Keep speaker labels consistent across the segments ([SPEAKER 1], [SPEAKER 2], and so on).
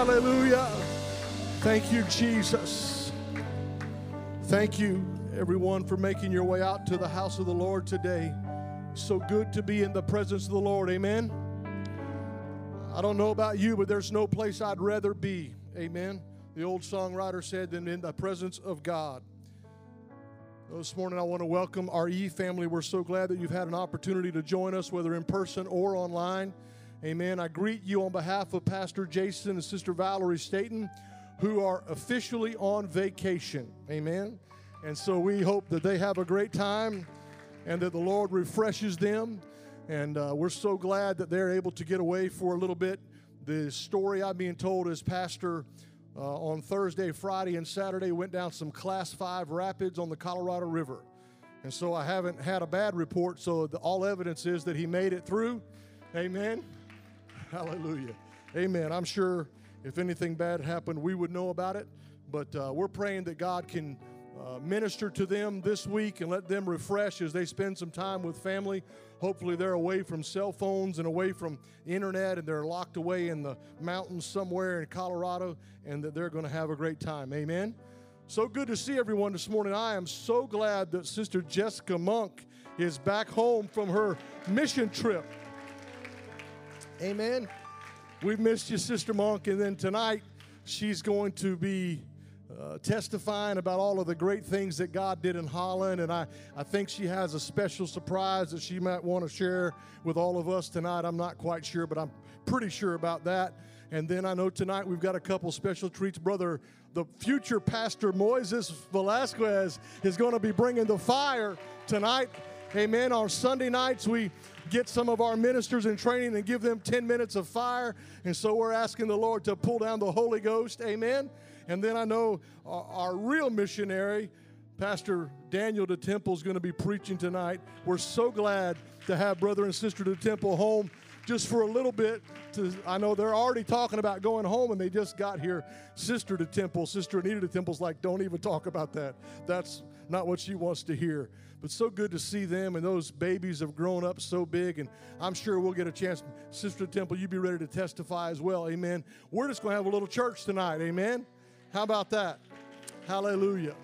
[SPEAKER 1] Hallelujah. Thank you, Jesus. Thank you, everyone, for making your way out to the house of the Lord today. So good to be in the presence of the Lord. Amen. I don't know about you, but there's no place I'd rather be. Amen. The old songwriter said, than in the presence of God. This morning, I want to welcome our E family. We're so glad that you've had an opportunity to join us, whether in person or online. Amen. I greet you on behalf of Pastor Jason and Sister Valerie Staten, who are officially on vacation. Amen. And so we hope that they have a great time and that the Lord refreshes them. And uh, we're so glad that they're able to get away for a little bit. The story I'm being told is Pastor uh, on Thursday, Friday, and Saturday went down some class five rapids on the Colorado River. And so I haven't had a bad report, so the, all evidence is that he made it through. Amen. Hallelujah. Amen. I'm sure if anything bad happened, we would know about it. But uh, we're praying that God can uh, minister to them this week and let them refresh as they spend some time with family. Hopefully, they're away from cell phones and away from internet and they're locked away in the mountains somewhere in Colorado and that they're going to have a great time. Amen. So good to see everyone this morning. I am so glad that Sister Jessica Monk is back home from her mission trip. Amen. We've missed you, Sister Monk. And then tonight, she's going to be uh, testifying about all of the great things that God did in Holland. And I, I think she has a special surprise that she might want to share with all of us tonight. I'm not quite sure, but I'm pretty sure about that. And then I know tonight we've got a couple special treats. Brother, the future pastor Moises Velasquez is going to be bringing the fire tonight. Amen. On Sunday nights, we get some of our ministers in training and give them 10 minutes of fire. And so we're asking the Lord to pull down the Holy Ghost. Amen. And then I know our, our real missionary, Pastor Daniel DeTemple, is going to be preaching tonight. We're so glad to have brother and sister DeTemple home just for a little bit. To, I know they're already talking about going home, and they just got here. Sister DeTemple, Sister Anita DeTemple's like, don't even talk about that. That's not what she wants to hear. But so good to see them, and those babies have grown up so big, and I'm sure we'll get a chance. Sister Temple, you be ready to testify as well. Amen. We're just going to have a little church tonight. Amen. How about that? Hallelujah.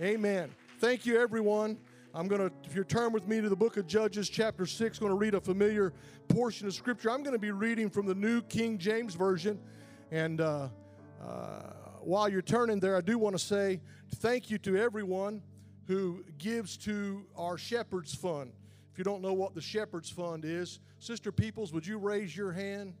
[SPEAKER 1] Amen. Thank you, everyone. I'm going to, if you turn with me to the book of Judges, chapter 6, going to read a familiar portion of Scripture. I'm going to be reading from the New King James Version. And uh, uh, while you're turning there, I do want to say thank you to everyone who gives to our Shepherds Fund. If you don't know what the Shepherds Fund is, Sister Peoples, would you raise your hand?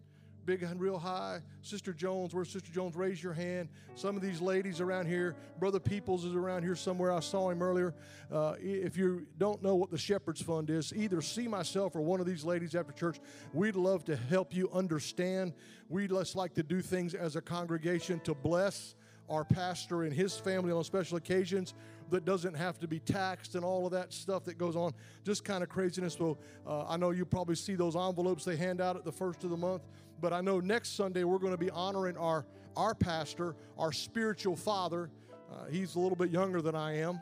[SPEAKER 1] Big and real high. Sister Jones, where's Sister Jones? Raise your hand. Some of these ladies around here, Brother Peoples is around here somewhere. I saw him earlier. Uh, if you don't know what the Shepherds Fund is, either see myself or one of these ladies after church. We'd love to help you understand. We'd just like to do things as a congregation to bless our pastor and his family on special occasions that doesn't have to be taxed and all of that stuff that goes on. Just kind of craziness. So uh, I know you probably see those envelopes they hand out at the first of the month. But I know next Sunday we're going to be honoring our our pastor, our spiritual father. Uh, he's a little bit younger than I am,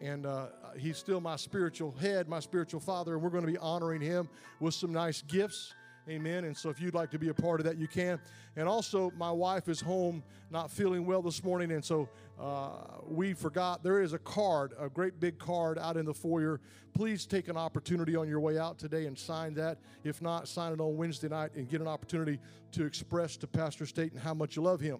[SPEAKER 1] and uh, he's still my spiritual head, my spiritual father. And we're going to be honoring him with some nice gifts. Amen. And so if you'd like to be a part of that, you can. And also, my wife is home not feeling well this morning. And so uh, we forgot there is a card, a great big card out in the foyer. Please take an opportunity on your way out today and sign that. If not, sign it on Wednesday night and get an opportunity to express to Pastor Staten how much you love him.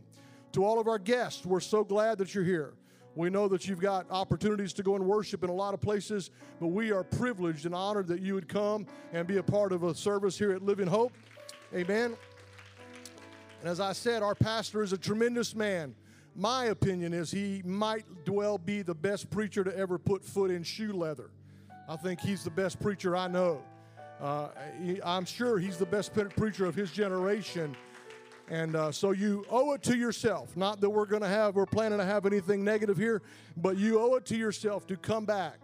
[SPEAKER 1] To all of our guests, we're so glad that you're here. We know that you've got opportunities to go and worship in a lot of places, but we are privileged and honored that you would come and be a part of a service here at Living Hope. Amen. And as I said, our pastor is a tremendous man. My opinion is he might well be the best preacher to ever put foot in shoe leather. I think he's the best preacher I know. Uh, he, I'm sure he's the best preacher of his generation. And uh, so you owe it to yourself. Not that we're going to have, we're planning to have anything negative here, but you owe it to yourself to come back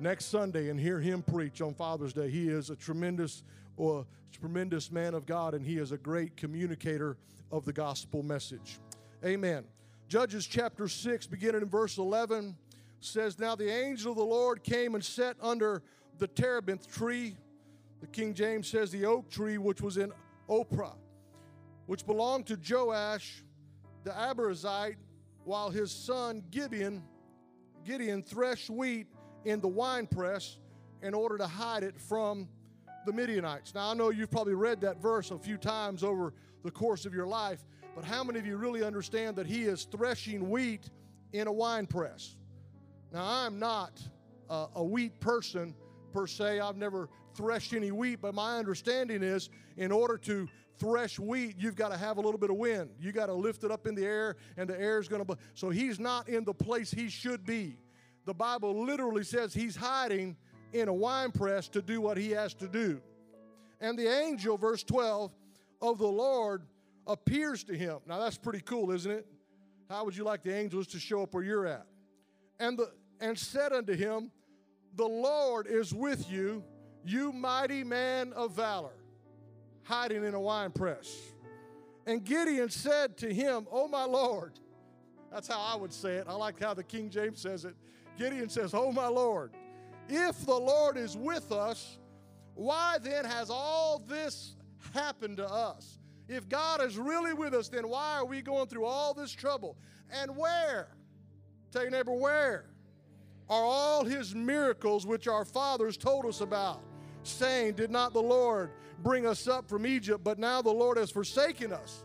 [SPEAKER 1] next Sunday and hear him preach on Father's Day. He is a tremendous, uh, tremendous man of God, and he is a great communicator of the gospel message. Amen. Judges chapter 6, beginning in verse 11, says, Now the angel of the Lord came and sat under the terebinth tree. The King James says the oak tree, which was in Ophrah which belonged to Joash the Abiezrite, while his son Gideon, Gideon threshed wheat in the winepress in order to hide it from the Midianites. Now, I know you've probably read that verse a few times over the course of your life, but how many of you really understand that he is threshing wheat in a winepress? Now, I'm not a, a wheat person per se. I've never threshed any wheat, but my understanding is in order to thresh wheat, you've got to have a little bit of wind. You got to lift it up in the air, and the air is going to. So he's not in the place he should be. The Bible literally says he's hiding in a wine press to do what he has to do. And the angel, verse 12, of the Lord appears to him. Now that's pretty cool, isn't it? How would you like the angels to show up where you're at? And the and said unto him, The Lord is with you, you mighty man of valor hiding in a wine press. And Gideon said to him, Oh, my Lord. That's how I would say it. I like how the King James says it. Gideon says, Oh, my Lord, if the Lord is with us, why then has all this happened to us? If God is really with us, then why are we going through all this trouble? And where? Tell your neighbor, where are all his miracles which our fathers told us about? Saying, Did not the Lord bring us up from Egypt, but now the Lord has forsaken us.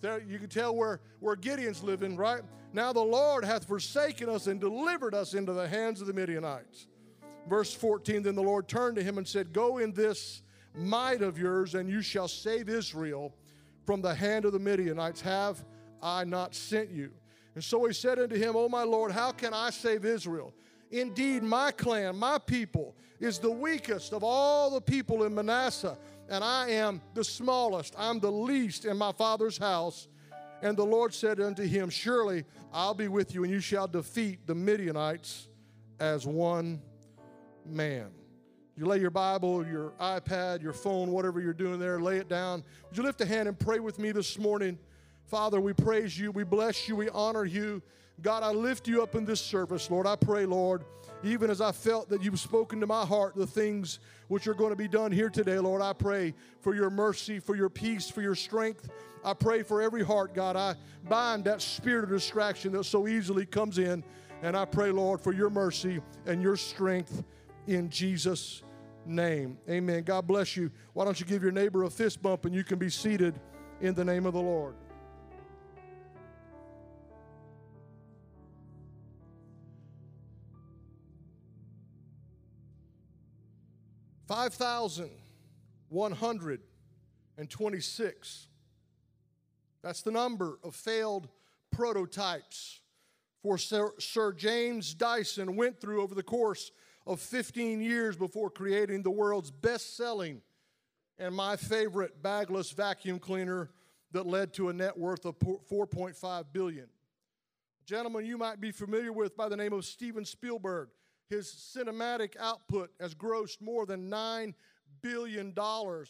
[SPEAKER 1] There, you can tell where, where Gideon's living, right? Now the Lord hath forsaken us and delivered us into the hands of the Midianites. Verse 14 Then the Lord turned to him and said, Go in this might of yours, and you shall save Israel from the hand of the Midianites. Have I not sent you? And so he said unto him, O my Lord, how can I save Israel? Indeed, my clan, my people, is the weakest of all the people in Manasseh and I am the smallest. I'm the least in my father's house. And the Lord said unto him, Surely I'll be with you, and you shall defeat the Midianites as one man. You lay your Bible, your iPad, your phone, whatever you're doing there, lay it down. Would you lift a hand and pray with me this morning? Father, we praise you, we bless you, we honor you. God, I lift you up in this service, Lord. I pray, Lord, even as I felt that you've spoken to my heart the things which are going to be done here today, Lord, I pray for your mercy, for your peace, for your strength. I pray for every heart, God. I bind that spirit of distraction that so easily comes in. And I pray, Lord, for your mercy and your strength in Jesus' name. Amen. God bless you. Why don't you give your neighbor a fist bump and you can be seated in the name of the Lord. 5,126. That's the number of failed prototypes for Sir, Sir, James Dyson went through over the course of 15 years before creating the world's best selling and my favorite bagless vacuum cleaner that led to a net worth of 4.5 billion. Gentlemen, you might be familiar with by the name of Steven Spielberg. His cinematic output has grossed more than $9 billion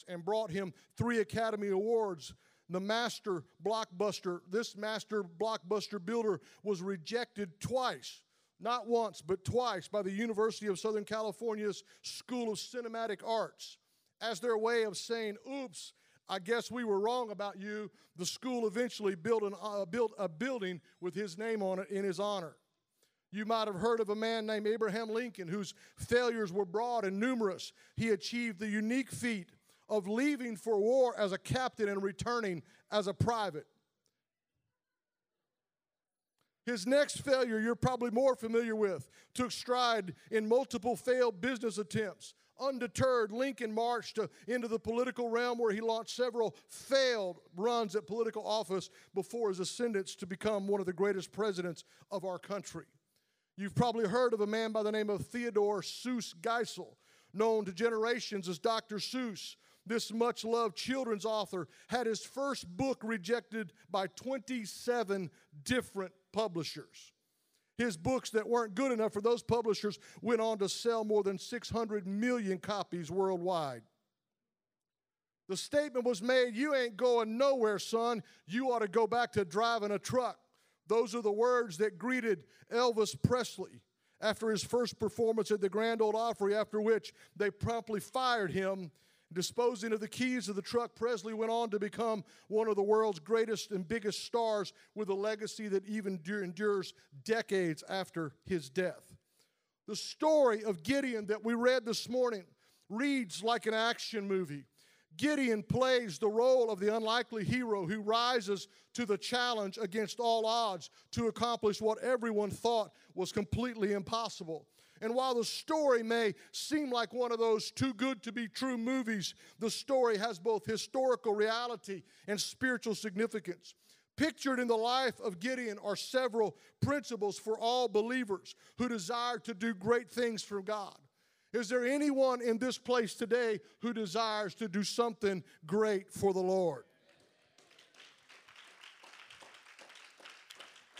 [SPEAKER 1] and brought him three Academy Awards. The master blockbuster, this master blockbuster builder was rejected twice, not once, but twice by the University of Southern California's School of Cinematic Arts. As their way of saying, oops, I guess we were wrong about you. The school eventually built, an, uh, built a building with his name on it in his honor. You might have heard of a man named Abraham Lincoln whose failures were broad and numerous. He achieved the unique feat of leaving for war as a captain and returning as a private. His next failure, you're probably more familiar with, took stride in multiple failed business attempts. Undeterred, Lincoln marched uh, into the political realm where he launched several failed runs at political office before his ascendance to become one of the greatest presidents of our country. You've probably heard of a man by the name of Theodore Seuss Geisel, known to generations as Dr. Seuss, this much loved children's author, had his first book rejected by 27 different publishers. His books that weren't good enough for those publishers went on to sell more than 600 million copies worldwide. The statement was made You ain't going nowhere, son. You ought to go back to driving a truck. Those are the words that greeted Elvis Presley after his first performance at the Grand Ole Opry, after which they promptly fired him. Disposing of the keys of the truck, Presley went on to become one of the world's greatest and biggest stars with a legacy that even endures decades after his death. The story of Gideon that we read this morning reads like an action movie. Gideon plays the role of the unlikely hero who rises to the challenge against all odds to accomplish what everyone thought was completely impossible. And while the story may seem like one of those too good to be true movies, the story has both historical reality and spiritual significance. Pictured in the life of Gideon are several principles for all believers who desire to do great things for God. Is there anyone in this place today who desires to do something great for the Lord?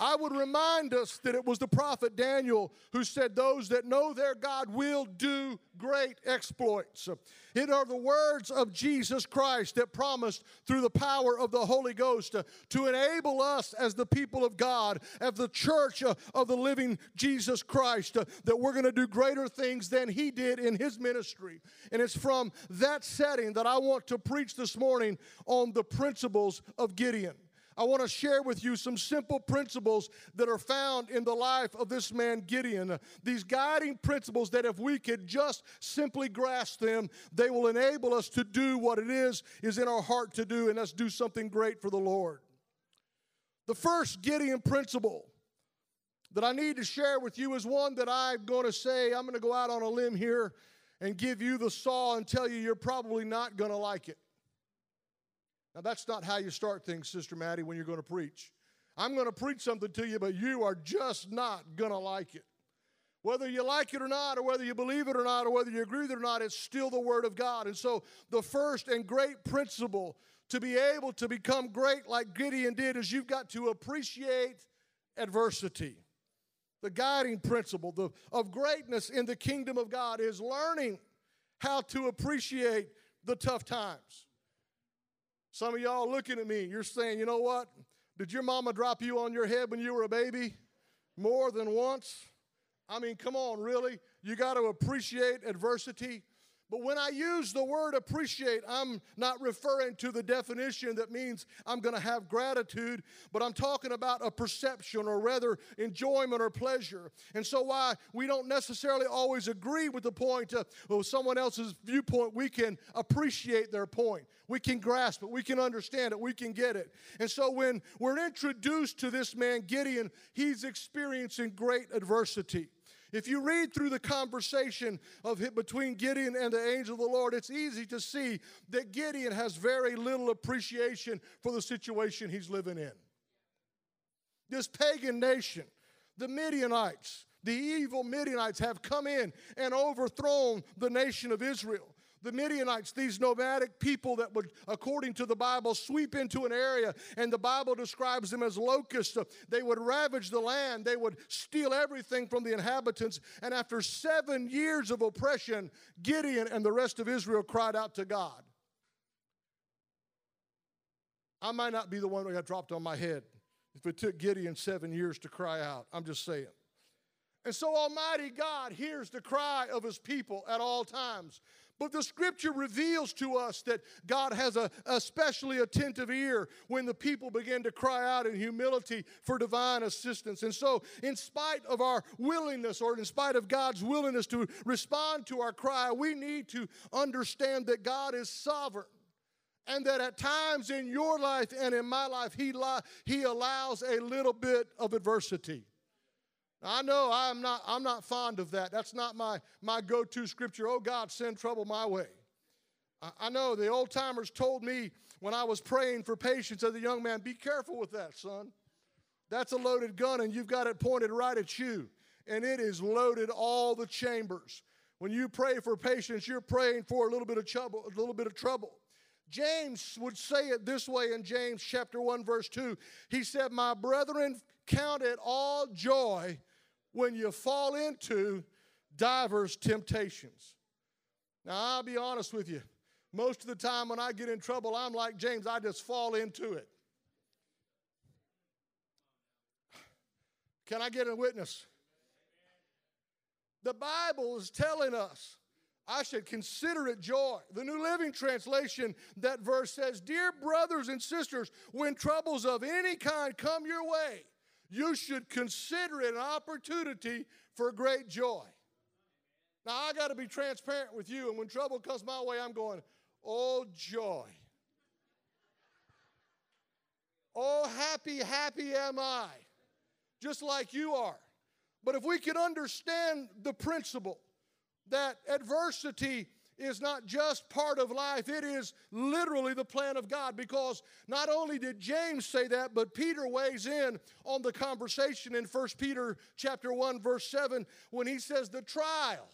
[SPEAKER 1] I would remind us that it was the prophet Daniel who said, Those that know their God will do great exploits. It are the words of Jesus Christ that promised through the power of the Holy Ghost to enable us as the people of God, as the church of the living Jesus Christ, that we're going to do greater things than He did in His ministry. And it's from that setting that I want to preach this morning on the principles of Gideon. I want to share with you some simple principles that are found in the life of this man Gideon. These guiding principles that if we could just simply grasp them, they will enable us to do what it is is in our heart to do, and us do something great for the Lord. The first Gideon principle that I need to share with you is one that I'm going to say, I'm going to go out on a limb here and give you the saw and tell you you're probably not going to like it. Now, that's not how you start things, Sister Maddie, when you're going to preach. I'm going to preach something to you, but you are just not going to like it. Whether you like it or not, or whether you believe it or not, or whether you agree with it or not, it's still the Word of God. And so, the first and great principle to be able to become great like Gideon did is you've got to appreciate adversity. The guiding principle the, of greatness in the kingdom of God is learning how to appreciate the tough times. Some of y'all looking at me, you're saying, you know what? Did your mama drop you on your head when you were a baby more than once? I mean, come on, really? You got to appreciate adversity. But when I use the word appreciate, I'm not referring to the definition that means I'm going to have gratitude, but I'm talking about a perception or rather enjoyment or pleasure. And so, why we don't necessarily always agree with the point of, of someone else's viewpoint, we can appreciate their point. We can grasp it, we can understand it, we can get it. And so, when we're introduced to this man, Gideon, he's experiencing great adversity. If you read through the conversation of between Gideon and the angel of the Lord, it's easy to see that Gideon has very little appreciation for the situation he's living in. This pagan nation, the Midianites, the evil Midianites have come in and overthrown the nation of Israel the Midianites, these nomadic people that would, according to the Bible, sweep into an area, and the Bible describes them as locusts. They would ravage the land, they would steal everything from the inhabitants. And after seven years of oppression, Gideon and the rest of Israel cried out to God. I might not be the one that got dropped on my head if it took Gideon seven years to cry out. I'm just saying. And so Almighty God hears the cry of his people at all times. But the scripture reveals to us that God has a especially attentive ear when the people begin to cry out in humility for divine assistance. And so, in spite of our willingness or in spite of God's willingness to respond to our cry, we need to understand that God is sovereign and that at times in your life and in my life, He, li- he allows a little bit of adversity. I know I'm not, I'm not fond of that. That's not my, my go to scripture. Oh, God, send trouble my way. I, I know the old timers told me when I was praying for patience as a young man be careful with that, son. That's a loaded gun, and you've got it pointed right at you. And it is loaded all the chambers. When you pray for patience, you're praying for a little bit of trouble, a little bit of trouble. James would say it this way in James chapter 1 verse 2. He said, "My brethren, count it all joy when you fall into divers temptations." Now, I'll be honest with you. Most of the time when I get in trouble, I'm like James, I just fall into it. Can I get a witness? The Bible is telling us I should consider it joy. The New Living Translation, that verse says, Dear brothers and sisters, when troubles of any kind come your way, you should consider it an opportunity for great joy. Now, I got to be transparent with you, and when trouble comes my way, I'm going, Oh, joy. Oh, happy, happy am I, just like you are. But if we can understand the principle that adversity is not just part of life, it is literally the plan of God. Because not only did James say that, but Peter weighs in on the conversation in 1 Peter chapter 1, verse 7, when he says, The trial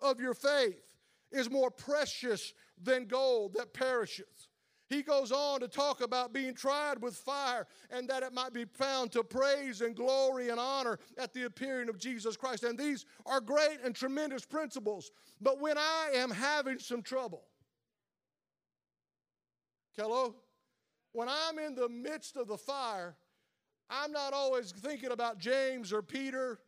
[SPEAKER 1] of your faith is more precious than gold that perisheth. He goes on to talk about being tried with fire and that it might be found to praise and glory and honor at the appearing of Jesus Christ. And these are great and tremendous principles. But when I am having some trouble, hello? When I'm in the midst of the fire, I'm not always thinking about James or Peter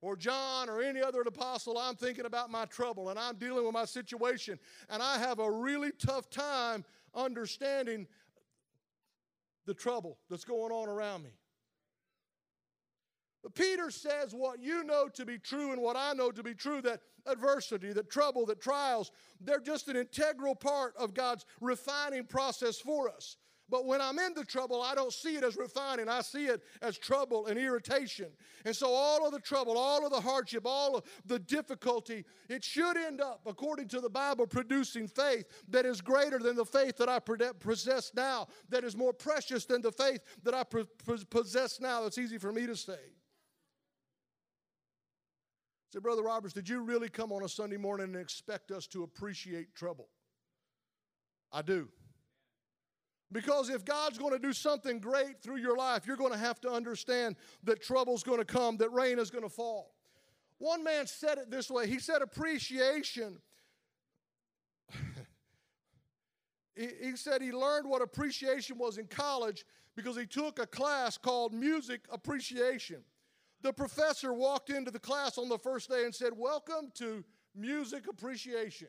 [SPEAKER 1] or John or any other apostle, I'm thinking about my trouble and I'm dealing with my situation. And I have a really tough time understanding the trouble that's going on around me. But Peter says what you know to be true and what I know to be true that adversity, that trouble, that trials, they're just an integral part of God's refining process for us. But when I'm in the trouble, I don't see it as refining. I see it as trouble and irritation. And so, all of the trouble, all of the hardship, all of the difficulty, it should end up, according to the Bible, producing faith that is greater than the faith that I possess now, that is more precious than the faith that I possess now. It's easy for me to say. Say, Brother Roberts, did you really come on a Sunday morning and expect us to appreciate trouble? I do. Because if God's going to do something great through your life, you're going to have to understand that trouble's going to come, that rain is going to fall. One man said it this way he said, Appreciation. he, said he learned what appreciation was in college because he took a class called Music Appreciation. The professor walked into the class on the first day and said, Welcome to Music Appreciation.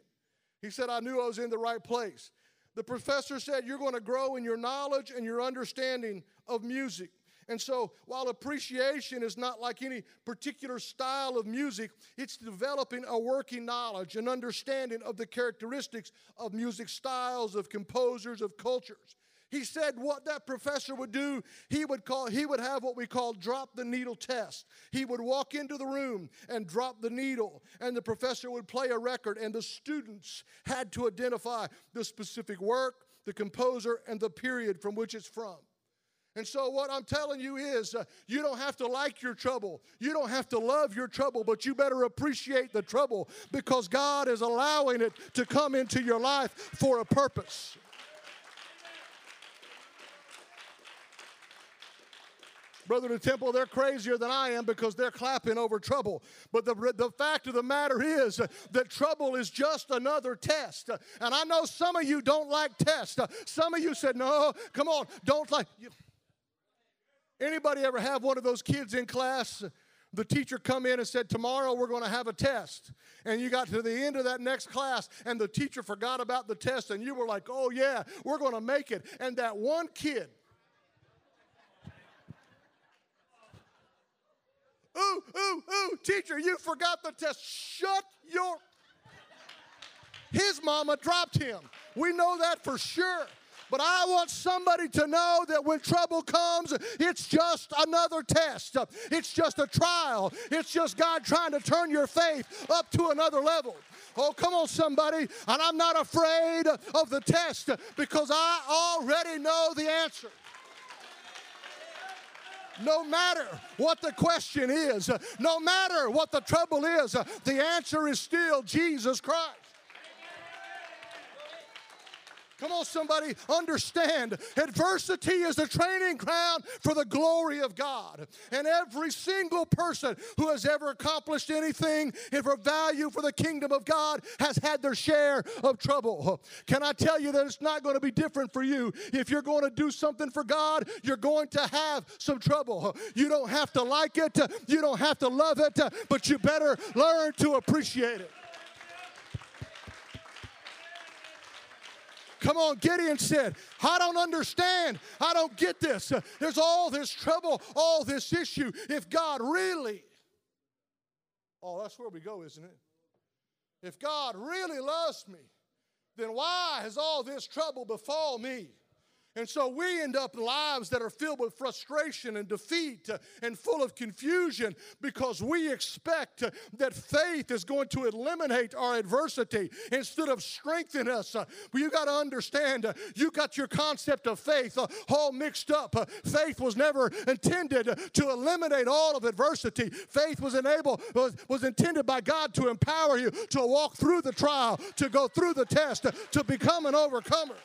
[SPEAKER 1] He said, I knew I was in the right place. The professor said you're going to grow in your knowledge and your understanding of music. And so, while appreciation is not like any particular style of music, it's developing a working knowledge, and understanding of the characteristics of music styles, of composers, of cultures. He said what that professor would do, he would call he would have what we call drop the needle test. He would walk into the room and drop the needle and the professor would play a record and the students had to identify the specific work, the composer and the period from which it's from. And so, what I'm telling you is, uh, you don't have to like your trouble. You don't have to love your trouble, but you better appreciate the trouble because God is allowing it to come into your life for a purpose. Brother DeTemple, they're crazier than I am because they're clapping over trouble. But the, the fact of the matter is that trouble is just another test. And I know some of you don't like tests. Some of you said, no, come on, don't like. Anybody ever have one of those kids in class? the teacher come in and said tomorrow we're going to have a test and you got to the end of that next class and the teacher forgot about the test and you were like oh yeah we're going to make it and that one kid ooh, ooh, ooh, teacher, you forgot the test. Shut your. His mama dropped him. We know that for sure. But I want somebody to know that when trouble comes, it's just another test. It's just a trial. It's just God trying to turn your faith up to another level. Oh, come on, somebody. And I'm not afraid of the test because I already know the answer. No matter what the question is, no matter what the trouble is, the answer is still Jesus Christ. Come on, somebody, understand. Adversity is a training ground for the glory of God. And every single person who has ever accomplished anything in for value for the kingdom of God has had their share of trouble. Can I tell you that it's not going to be different for you? If you're going to do something for God, you're going to have some trouble. You don't have to like it, you don't have to love it, but you better learn to appreciate it. Come on, Gideon said, I don't understand. I don't get this. Uh, there's all this trouble, all this issue. If God really, oh, that's where we go, isn't it? If God really loves me, then why has all this trouble befall me? And so we end up lives that are filled with frustration and defeat uh, and full of confusion because we expect uh, that faith is going to eliminate our adversity instead of strengthen us. Uh, you got to understand, you got your concept of faith all mixed up. Faith was never intended to eliminate all of adversity. Faith was enabled was, was intended by God to empower you to walk through the trial, to go through the test, to become an overcomer.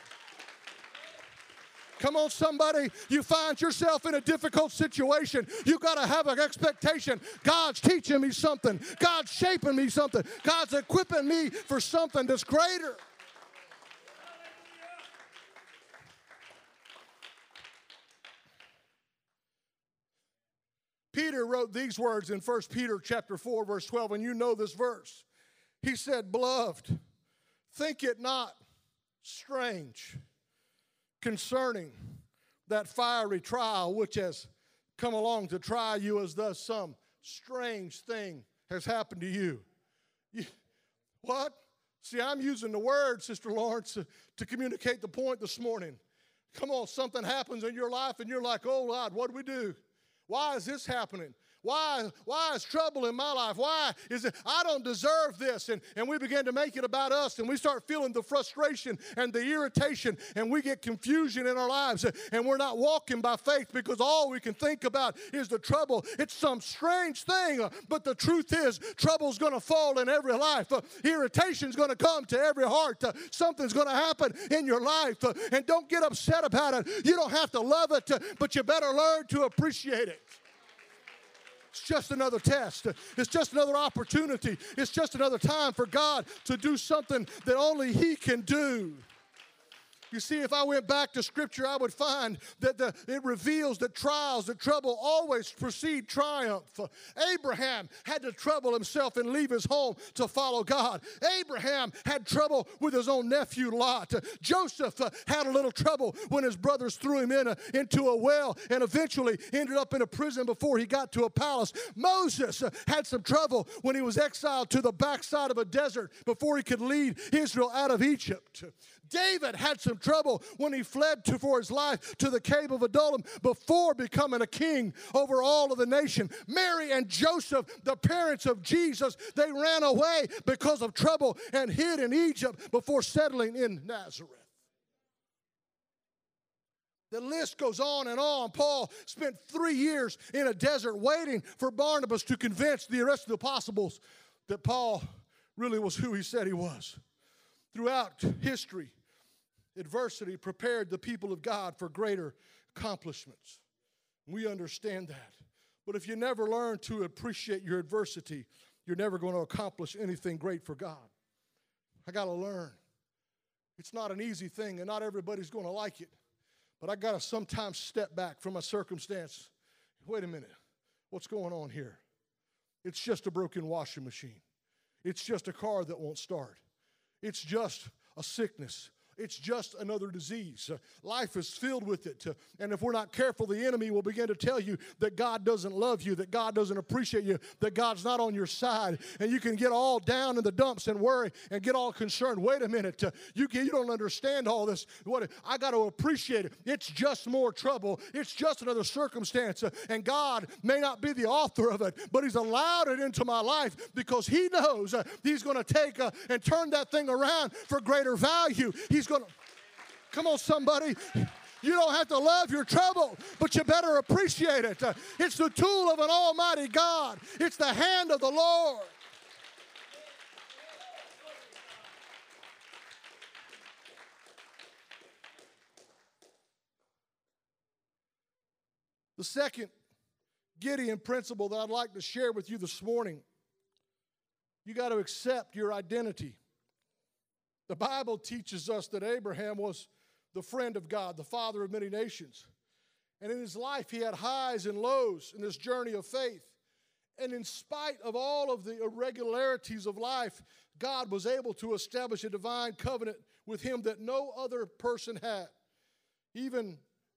[SPEAKER 1] Come on, somebody. You find yourself in a difficult situation. You got to have an expectation. God's teaching me something. God's shaping me something. God's equipping me for something that's greater. Peter wrote these words in 1 Peter chapter 4 verse 12 and you know this verse. He said, "Beloved, think it not strange concerning that fiery trial which has come along to try you as thus some strange thing has happened to you. you what? See, I'm using the word, Sister Lawrence, to, to communicate the point this morning. Come on, something happens in your life and you're like, oh God, what do we do? Why is this happening? Why, why is trouble in my life? Why is it, I don't deserve this? And, and we begin to make it about us and we start feeling the frustration and the irritation and we get confusion in our lives and we're not walking by faith because all we can think about is the trouble. It's some strange thing, but the truth is, trouble's going to fall in every life. Irritation's going to come to every heart. Something's going to happen in your life. And don't get upset about it. You don't have to love it, but you better learn to appreciate it. It's just another test. It's just another opportunity. It's just another time for God to do something that only He can do. You see, if I went back to Scripture, I would find that the, it reveals that trials, that trouble always precede triumph. Abraham had to trouble himself and leave his home to follow God. Abraham had trouble with his own nephew Lot. Joseph uh, had a little trouble when his brothers threw him in a, into a well and eventually ended up in a prison before he got to a palace. Moses uh, had some trouble when he was exiled to the backside of a desert before he could lead Israel out of Egypt. David had some trouble when he fled to, for his life to the cave of Adullam before becoming a king over all of the nation. Mary and Joseph, the parents of Jesus, they ran away because of trouble and hid in Egypt before settling in Nazareth. The list goes on and on. Paul spent three years in a desert waiting for Barnabas to convince the rest of the apostles that Paul really was who he said he was. Throughout history, adversity prepared the people of God for greater accomplishments. We understand that. But if you never learn to appreciate your adversity, you're never going to accomplish anything great for God. I got to learn. It's not an easy thing, and not everybody's going to like it. But I got to sometimes step back from a circumstance. Wait a minute. What's going on here? It's just a broken washing machine. It's just a car that won't start. It's just a sickness it's just another disease. Uh, life is filled with it. Uh, and if we're not careful, the enemy will begin to tell you that God doesn't love you, that God doesn't appreciate you, that God's not on your side. And you can get all down in the dumps and worry and get all concerned. Wait a minute. Uh, you, you don't understand all this. What I got to appreciate it. It's just more trouble. It's just another circumstance. And God may not be the author of it, but He's allowed it into my life because He knows He's going to take and turn that thing around for greater value. He's going to, come on, somebody. You don't have to love your trouble, but you better appreciate it. It's the tool of an almighty God, it's the hand of the Lord. The second Gideon principle that I'd like to share with you this morning you got to accept your identity. The Bible teaches us that Abraham was the friend of God, the father of many nations. And in his life, he had highs and lows in this journey of faith. And in spite of all of the irregularities of life, God was able to establish a divine covenant with him that no other person had. Even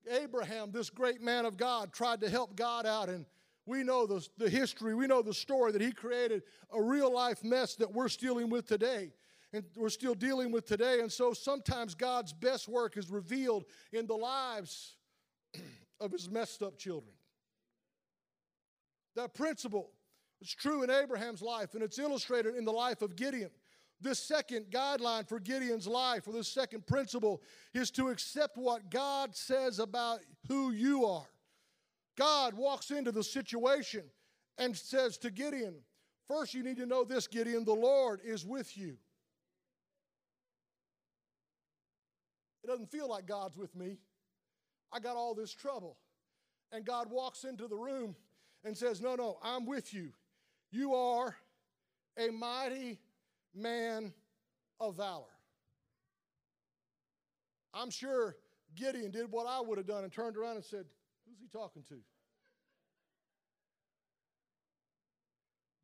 [SPEAKER 1] Abraham, this great man of God, tried to help God out. And we know the, the history, we know the story that he created a real life mess that we're dealing with today. And we're still dealing with today. And so sometimes God's best work is revealed in the lives of his messed up children. That principle is true in Abraham's life, and it's illustrated in the life of Gideon. This second guideline for Gideon's life, or this second principle, is to accept what God says about who you are. God walks into the situation and says to Gideon, First, you need to know this, Gideon, the Lord is with you. It doesn't feel like God's with me. I got all this trouble. And God walks into the room and says, No, no, I'm with you. You are a mighty man of valor. I'm sure Gideon did what I would have done and turned around and said, Who's he talking to?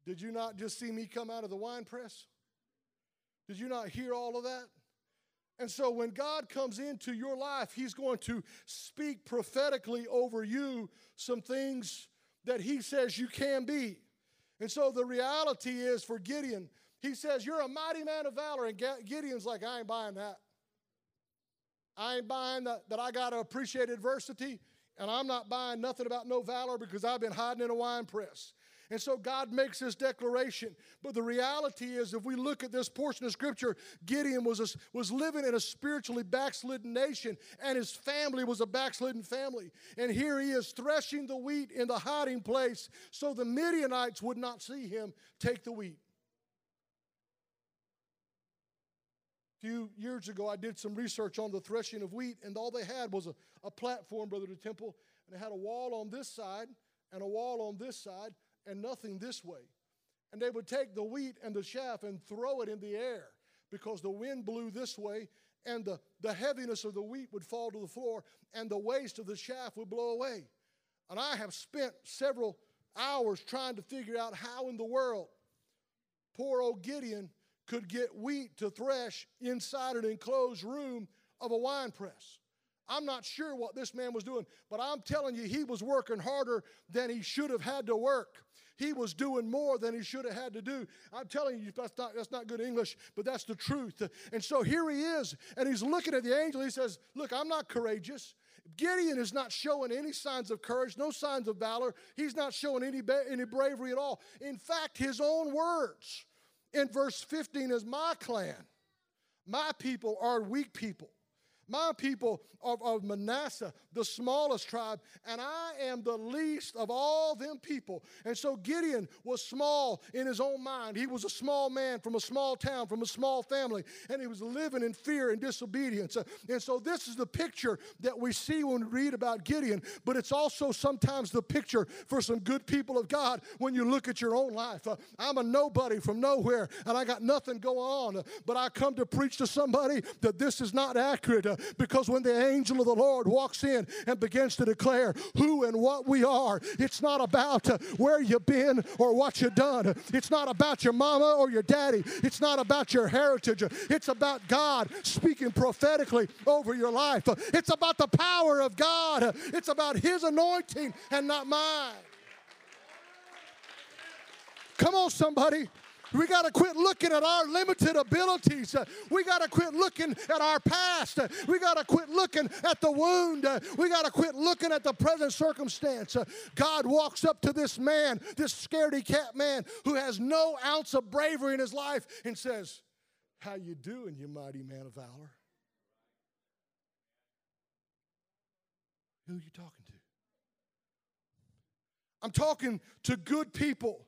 [SPEAKER 1] Did you not just see me come out of the wine press? Did you not hear all of that? And so when God comes into your life, He's going to speak prophetically over you some things that He says you can be. And so the reality is for Gideon, he says, You're a mighty man of valor. And Gideon's like, I ain't buying that. I ain't buying that, that I got to appreciate adversity. And I'm not buying nothing about no valor because I've been hiding in a wine press. And so God makes this declaration. But the reality is, if we look at this portion of Scripture, Gideon was, a, was living in a spiritually backslidden nation, and his family was a backslidden family. And here he is threshing the wheat in the hiding place so the Midianites would not see him take the wheat. A few years ago, I did some research on the threshing of wheat, and all they had was a, a platform, Brother DeTemple, and it had a wall on this side and a wall on this side and nothing this way. And they would take the wheat and the chaff and throw it in the air because the wind blew this way and the, the heaviness of the wheat would fall to the floor and the waste of the chaff would blow away. And I have spent several hours trying to figure out how in the world poor old Gideon could get wheat to thresh inside an enclosed room of a wine press. I'm not sure what this man was doing, but I'm telling you, he was working harder than he should have had to work. He was doing more than he should have had to do. I'm telling you, that's not, that's not good English, but that's the truth. And so here he is, and he's looking at the angel. He says, Look, I'm not courageous. Gideon is not showing any signs of courage, no signs of valor. He's not showing any, any bravery at all. In fact, his own words in verse 15 is My clan, my people are weak people. My people of, of Manasseh, the smallest tribe, and I am the least of all them people. And so Gideon was small in his own mind. He was a small man from a small town, from a small family, and he was living in fear and disobedience. And so this is the picture that we see when we read about Gideon, but it's also sometimes the picture for some good people of God when you look at your own life. Uh, I'm a nobody from nowhere, and I got nothing going on, but I come to preach to somebody that this is not accurate. Uh, because when the angel of the Lord walks in and begins to declare who and what we are, it's not about uh, where you've been or what you've done. It's not about your mama or your daddy. It's not about your heritage. It's about God speaking prophetically over your life. It's about the power of God. It's about His anointing and not mine. Come on, somebody. We got to quit looking at our limited abilities. We got to quit looking at our past. We got to quit looking at the wound. We got to quit looking at the present circumstance. God walks up to this man, this scaredy cat man who has no ounce of bravery in his life and says, "How you doing, you mighty man of valor?" Who are you talking to? I'm talking to good people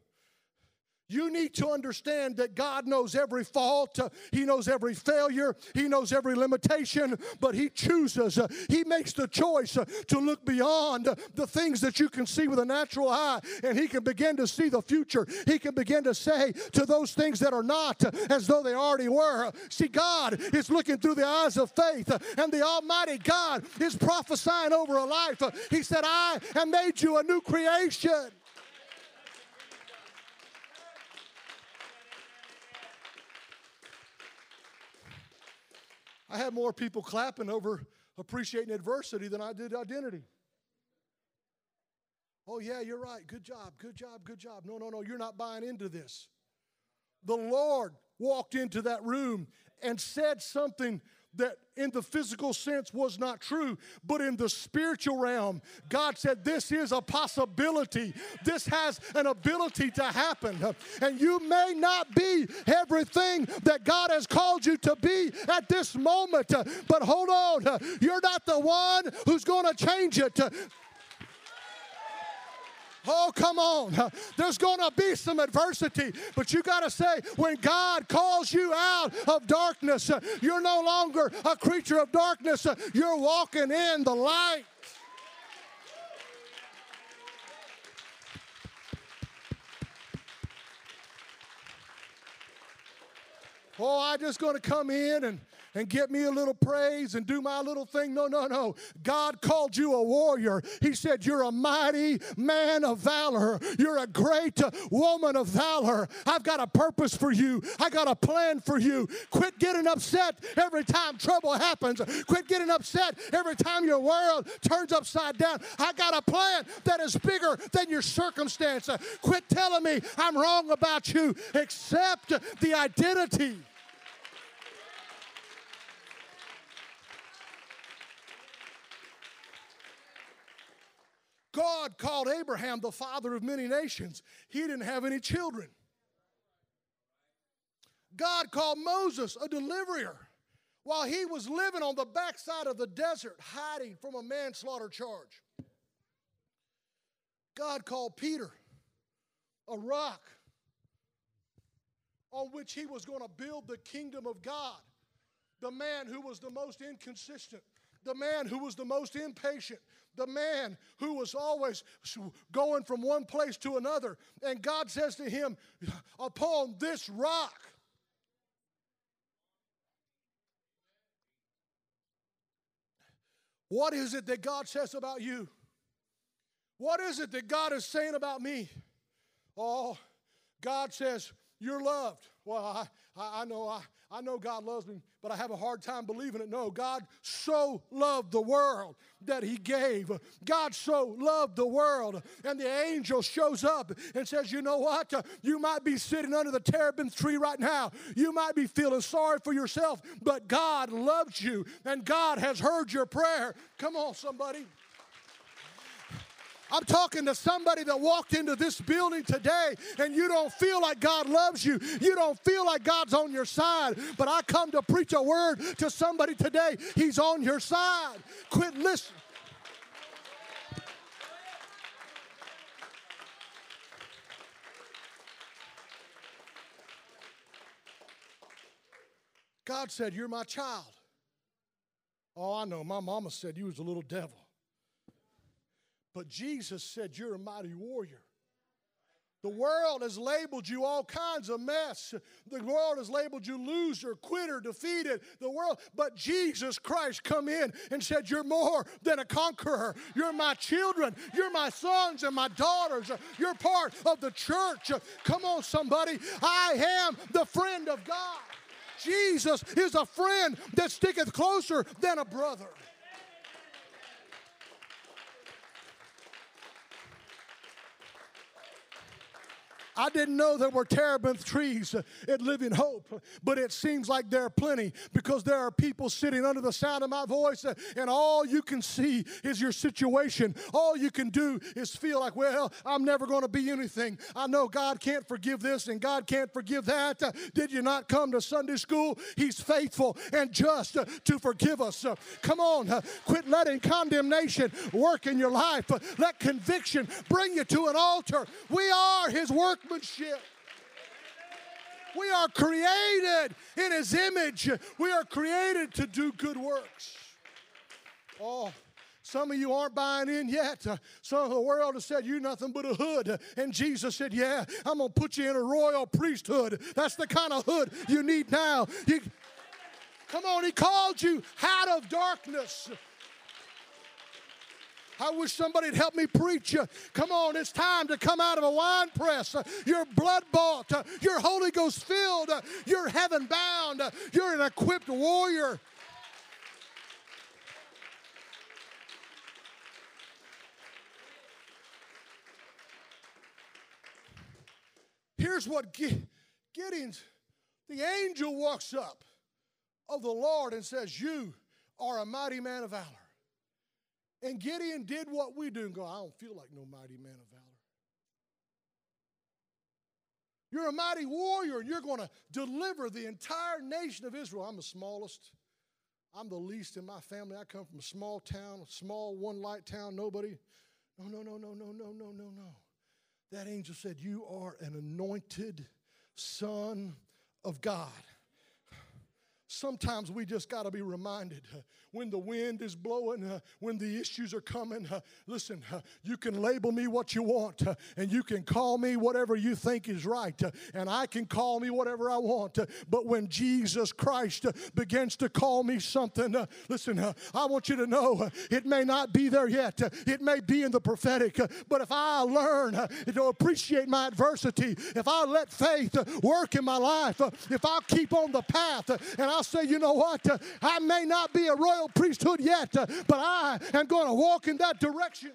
[SPEAKER 1] you need to understand that God knows every fault, He knows every failure, He knows every limitation, but He chooses, He makes the choice to look beyond the things that you can see with a natural eye, and He can begin to see the future. He can begin to say to those things that are not as though they already were. See, God is looking through the eyes of faith, and the Almighty God is prophesying over a life. He said, I have made you a new creation. I had more people clapping over appreciating adversity than I did identity. Oh, yeah, you're right. Good job, good job, good job. No, no, no, you're not buying into this. The Lord walked into that room and said something that in the physical sense was not true, but in the spiritual realm, God said, This is a possibility. This has an ability to happen. And you may not be everything that God has called you to be at this moment, but hold on, you're not the one who's going to change it. Oh, come on. There's going to be some adversity, but you got to say, when God calls you out of darkness, uh, you're no longer a creature of darkness, uh, you're walking in the light. Oh, I'm just going to come in and and get me a little praise and do my little thing. No, no, no. God called you a warrior. He said, You're a mighty man of valor. You're a great woman of valor. I've got a purpose for you, I got a plan for you. Quit getting upset every time trouble happens. Quit getting upset every time your world turns upside down. I got a plan that is bigger than your circumstance. Quit telling me I'm wrong about you. Accept the identity. God called Abraham the father of many nations. He didn't have any children. God called Moses a deliverer while he was living on the backside of the desert, hiding from a manslaughter charge. God called Peter a rock on which he was going to build the kingdom of God. The man who was the most inconsistent, the man who was the most impatient, the man who was always going from one place to another. And God says to him, Upon this rock, What is it that God says about you? What is it that God is saying about me? Oh, God says, You're loved. Well, I, I, know I, I know God loves me, but I have a hard time believing it. No, God so loved the world that He gave. God so loved the world. And the angel shows up and says, You know what? You might be sitting under the terebinth tree right now. You might be feeling sorry for yourself, but God loves you and God has heard your prayer. Come on, somebody. I'm talking to somebody that walked into this building today and you don't feel like God loves you. You don't feel like God's on your side. But I come to preach a word to somebody today. He's on your side. Quit listening. God said, You're my child. Oh, I know. My mama said you was a little devil. But Jesus said, You're a mighty warrior. The world has labeled you all kinds of mess. The world has labeled you loser, quitter, defeated. The world, but Jesus Christ come in and said, "You're more than a conqueror. You're my children. You're my sons and my daughters. You're part of the church. Come on, somebody. I am the friend of God. Jesus is a friend that sticketh closer than a brother." I didn't know there were terebinth trees at Living Hope, but it seems like there are plenty because there are people sitting under the sound of my voice, and all you can see is your situation. All you can do is feel like, well, I'm never going to be anything. I know God can't forgive this and God can't forgive that. Did you not come to Sunday school? He's faithful and just to forgive us. Come on, quit letting condemnation work in your life. Let conviction bring you to an altar. We are His workmanship. We are created in His image. We are created to do good works. Oh, some of you aren't buying in yet. Uh, some of the world has said, You're nothing but a hood. And Jesus said, Yeah, I'm going to put you in a royal priesthood. That's the kind of hood you need now. You, come on, He called you out of darkness. I wish somebody'd help me preach. Come on, it's time to come out of a wine press. You're blood bought. You're Holy Ghost filled. You're heaven bound. You're an equipped warrior. Here's what Gideon's, the angel walks up of the Lord and says, You are a mighty man of valor. And Gideon did what we do and go, I don't feel like no mighty man of valor. You're a mighty warrior and you're going to deliver the entire nation of Israel. I'm the smallest. I'm the least in my family. I come from a small town, a small one light town, nobody. No, no, no, no, no, no, no, no, no. That angel said, You are an anointed son of God. Sometimes we just got to be reminded uh, when the wind is blowing, uh, when the issues are coming. Uh, listen, you can label me what you want, and you can call me whatever you think is right, and I can call me whatever I want. but when Jesus Christ begins to call me something, listen, I want you to know it may not be there yet, it may be in the prophetic, but if I learn to appreciate my adversity, if I let faith work in my life, if I keep on the path and I I'll say, you know what? Uh, I may not be a royal priesthood yet, uh, but I am going to walk in that direction.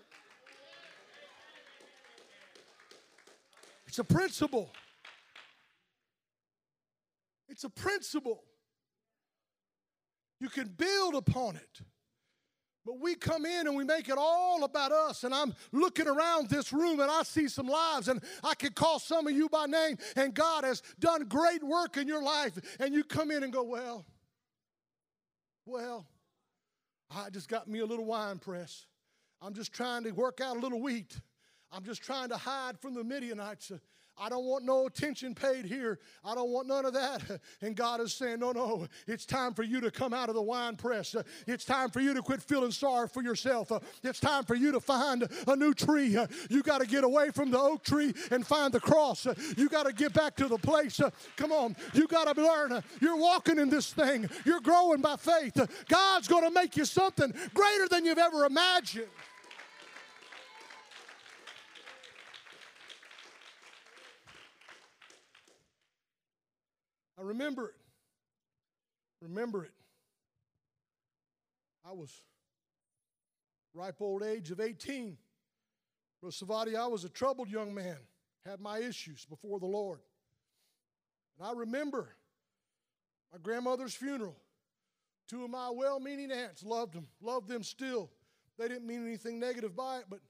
[SPEAKER 1] It's a principle. It's a principle. You can build upon it. But we come in and we make it all about us. And I'm looking around this room and I see some lives, and I could call some of you by name, and God has done great work in your life. And you come in and go, Well, well, I just got me a little wine press. I'm just trying to work out a little wheat. I'm just trying to hide from the Midianites. I don't want no attention paid here. I don't want none of that. And God is saying, No, no, it's time for you to come out of the wine press. It's time for you to quit feeling sorry for yourself. It's time for you to find a new tree. You got to get away from the oak tree and find the cross. You got to get back to the place. Come on, you got to learn. You're walking in this thing, you're growing by faith. God's going to make you something greater than you've ever imagined. I remember it. Remember it. I was ripe old age of 18. Brother Savati, I was a troubled young man, had my issues before the Lord. And I remember my grandmother's funeral. Two of my well meaning aunts loved them, loved them still. They didn't mean anything negative by it, but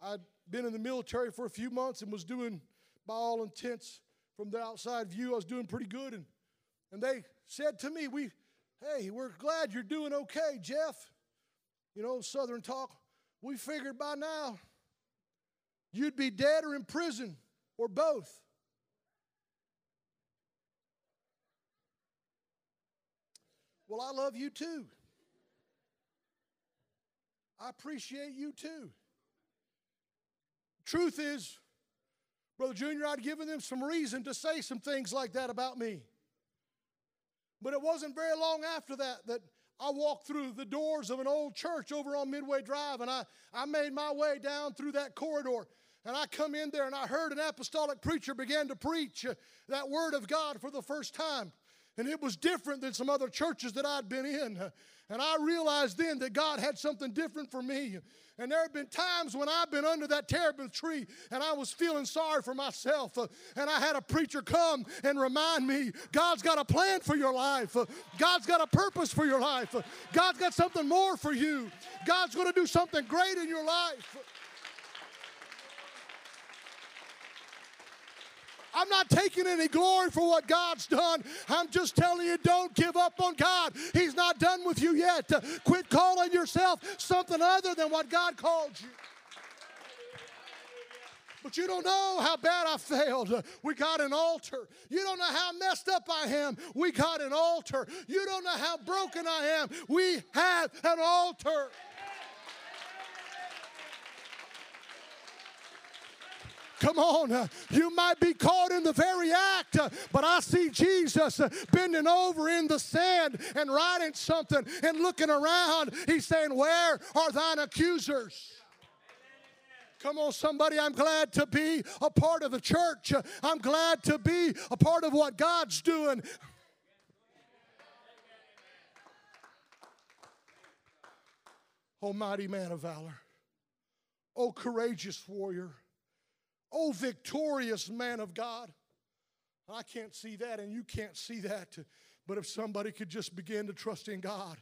[SPEAKER 1] I'd been in the military for a few months and was doing, by all intents, from the outside view, I was doing pretty good. And and they said to me, "We, hey, we're glad you're doing okay, Jeff." You know, Southern talk. We figured by now you'd be dead or in prison or both. Well, I love you too. I appreciate you too. Truth is, Brother Junior, I'd given them some reason to say some things like that about me. But it wasn't very long after that that I walked through the doors of an old church over on Midway Drive and I, I made my way down through that corridor. And I come in there and I heard an apostolic preacher begin to preach uh, that word of God for the first time. And it was different than some other churches that I'd been in. And I realized then that God had something different for me. And there have been times when I've been under that terebinth tree and I was feeling sorry for myself. And I had a preacher come and remind me God's got a plan for your life, God's got a purpose for your life, God's got something more for you, God's going to do something great in your life. I'm not taking any glory for what God's done. I'm just telling you, don't give up on God. He's not done with you yet. Quit calling yourself something other than what God called you. But you don't know how bad I failed. We got an altar. You don't know how messed up I am. We got an altar. You don't know how broken I am. We have an altar. Come on, uh, you might be caught in the very act, uh, but I see Jesus uh, bending over in the sand and writing something and looking around. He's saying, Where are thine accusers? Come on, somebody, I'm glad to be a part of the church. I'm glad to be a part of what God's doing. Almighty man of valor. Oh, courageous warrior. Oh, victorious man of God. I can't see that, and you can't see that. But if somebody could just begin to trust in God,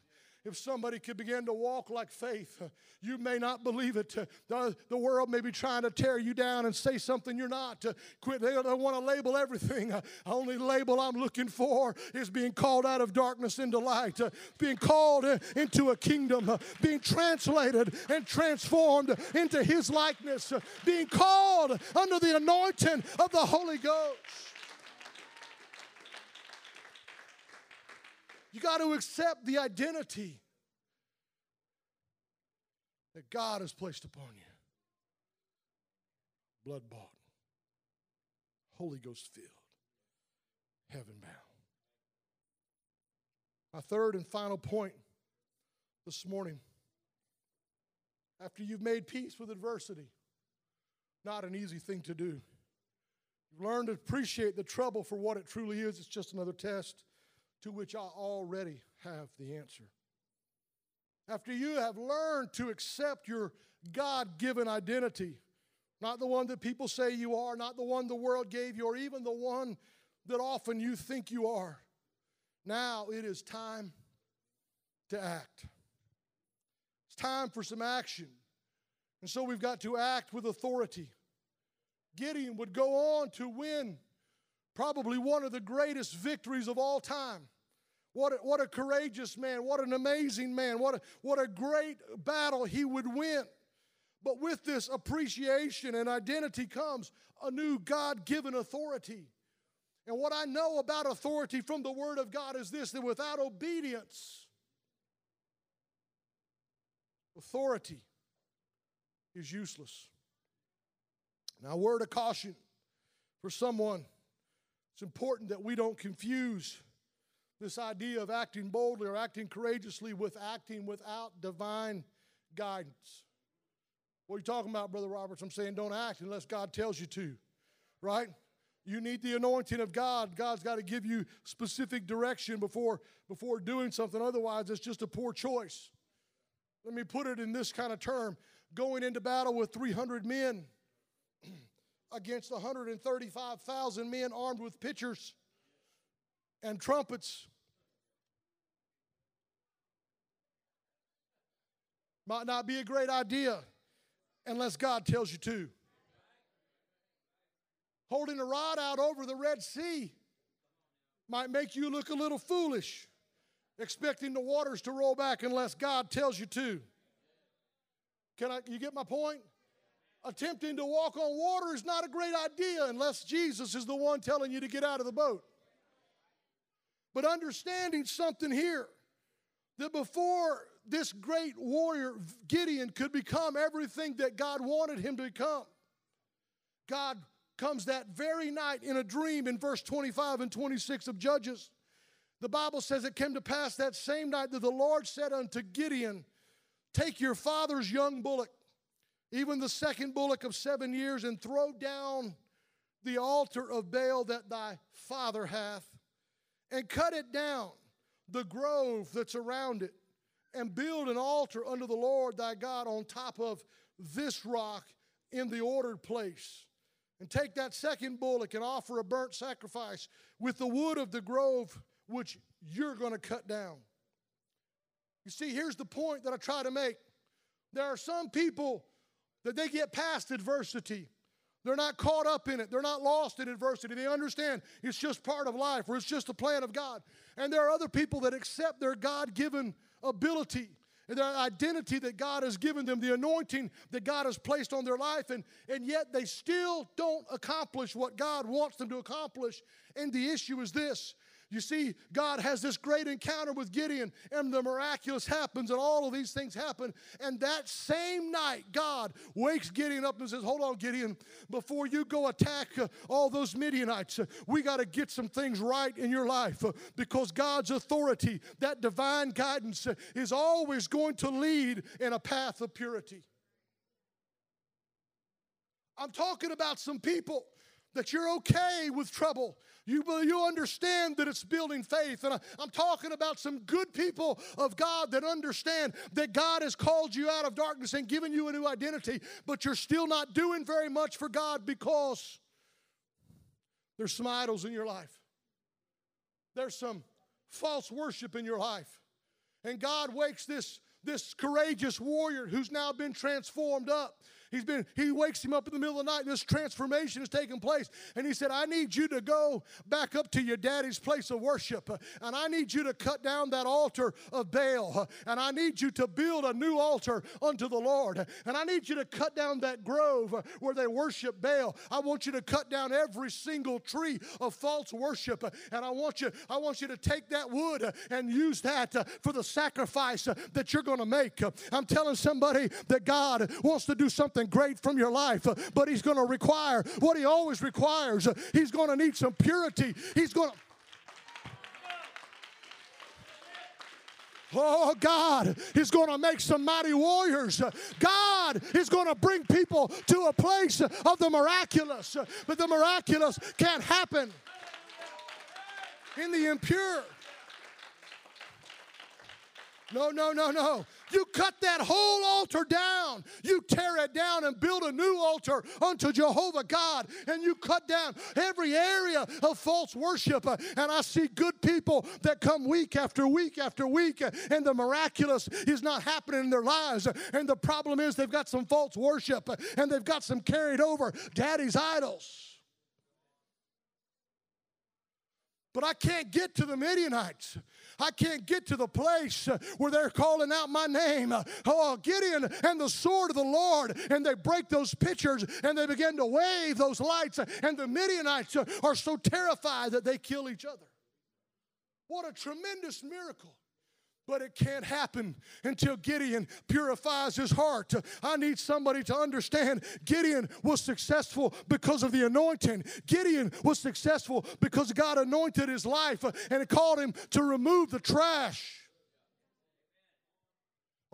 [SPEAKER 1] if somebody could begin to walk like faith, you may not believe it. The, the world may be trying to tear you down and say something you're not. Quit. They don't want to label everything. The only label I'm looking for is being called out of darkness into light, being called into a kingdom, being translated and transformed into His likeness, being called under the anointing of the Holy Ghost. You got to accept the identity that God has placed upon you. Blood bought, Holy Ghost filled, heaven bound. My third and final point this morning after you've made peace with adversity, not an easy thing to do. You've learned to appreciate the trouble for what it truly is. It's just another test to which I already have the answer. After you have learned to accept your God given identity, not the one that people say you are, not the one the world gave you, or even the one that often you think you are, now it is time to act. It's time for some action. And so we've got to act with authority. Gideon would go on to win probably one of the greatest victories of all time. What a, what a courageous man. What an amazing man. What a, what a great battle he would win. But with this appreciation and identity comes a new God given authority. And what I know about authority from the Word of God is this that without obedience, authority is useless. Now, word of caution for someone it's important that we don't confuse this idea of acting boldly or acting courageously with acting without divine guidance. What are you talking about, Brother Roberts? I'm saying don't act unless God tells you to, right? You need the anointing of God. God's got to give you specific direction before, before doing something. Otherwise, it's just a poor choice. Let me put it in this kind of term going into battle with 300 men against 135,000 men armed with pitchers and trumpets might not be a great idea unless God tells you to. Holding a rod out over the Red Sea might make you look a little foolish, expecting the waters to roll back unless God tells you to. Can I, you get my point? Attempting to walk on water is not a great idea unless Jesus is the one telling you to get out of the boat. But understanding something here that before this great warrior, Gideon, could become everything that God wanted him to become, God comes that very night in a dream in verse 25 and 26 of Judges. The Bible says it came to pass that same night that the Lord said unto Gideon, Take your father's young bullock, even the second bullock of seven years, and throw down the altar of Baal that thy father hath, and cut it down, the grove that's around it, and build an altar unto the Lord thy God on top of this rock in the ordered place. And take that second bullock and offer a burnt sacrifice with the wood of the grove which you're going to cut down. You see, here's the point that I try to make. There are some people that they get past adversity. They're not caught up in it. They're not lost in adversity. They understand it's just part of life or it's just the plan of God. And there are other people that accept their God given ability and their identity that God has given them, the anointing that God has placed on their life, and, and yet they still don't accomplish what God wants them to accomplish. And the issue is this you see, God has this great encounter with Gideon, and the miraculous happens, and all of these things happen. And that same night, God wakes Gideon up and says, Hold on, Gideon, before you go attack uh, all those Midianites, uh, we got to get some things right in your life uh, because God's authority, that divine guidance, is always going to lead in a path of purity. I'm talking about some people that you're okay with trouble. You, you understand that it's building faith. And I, I'm talking about some good people of God that understand that God has called you out of darkness and given you a new identity, but you're still not doing very much for God because there's some idols in your life. There's some false worship in your life. And God wakes this, this courageous warrior who's now been transformed up He's been, he wakes him up in the middle of the night. This transformation is taking place. And he said, I need you to go back up to your daddy's place of worship. And I need you to cut down that altar of Baal. And I need you to build a new altar unto the Lord. And I need you to cut down that grove where they worship Baal. I want you to cut down every single tree of false worship. And I want you, I want you to take that wood and use that for the sacrifice that you're going to make. I'm telling somebody that God wants to do something something great from your life, but He's going to require what He always requires. He's going to need some purity. He's going to. Oh, God is going to make some mighty warriors. God is going to bring people to a place of the miraculous. But the miraculous can't happen in the impure. No, no, no, no. You cut that whole altar down. You tear it down and build a new altar unto Jehovah God. And you cut down every area of false worship. And I see good people that come week after week after week, and the miraculous is not happening in their lives. And the problem is they've got some false worship and they've got some carried over daddy's idols. But I can't get to the Midianites. I can't get to the place where they're calling out my name. Oh, Gideon and the sword of the Lord. And they break those pitchers and they begin to wave those lights. And the Midianites are so terrified that they kill each other. What a tremendous miracle. But it can't happen until Gideon purifies his heart. I need somebody to understand Gideon was successful because of the anointing. Gideon was successful because God anointed his life and called him to remove the trash.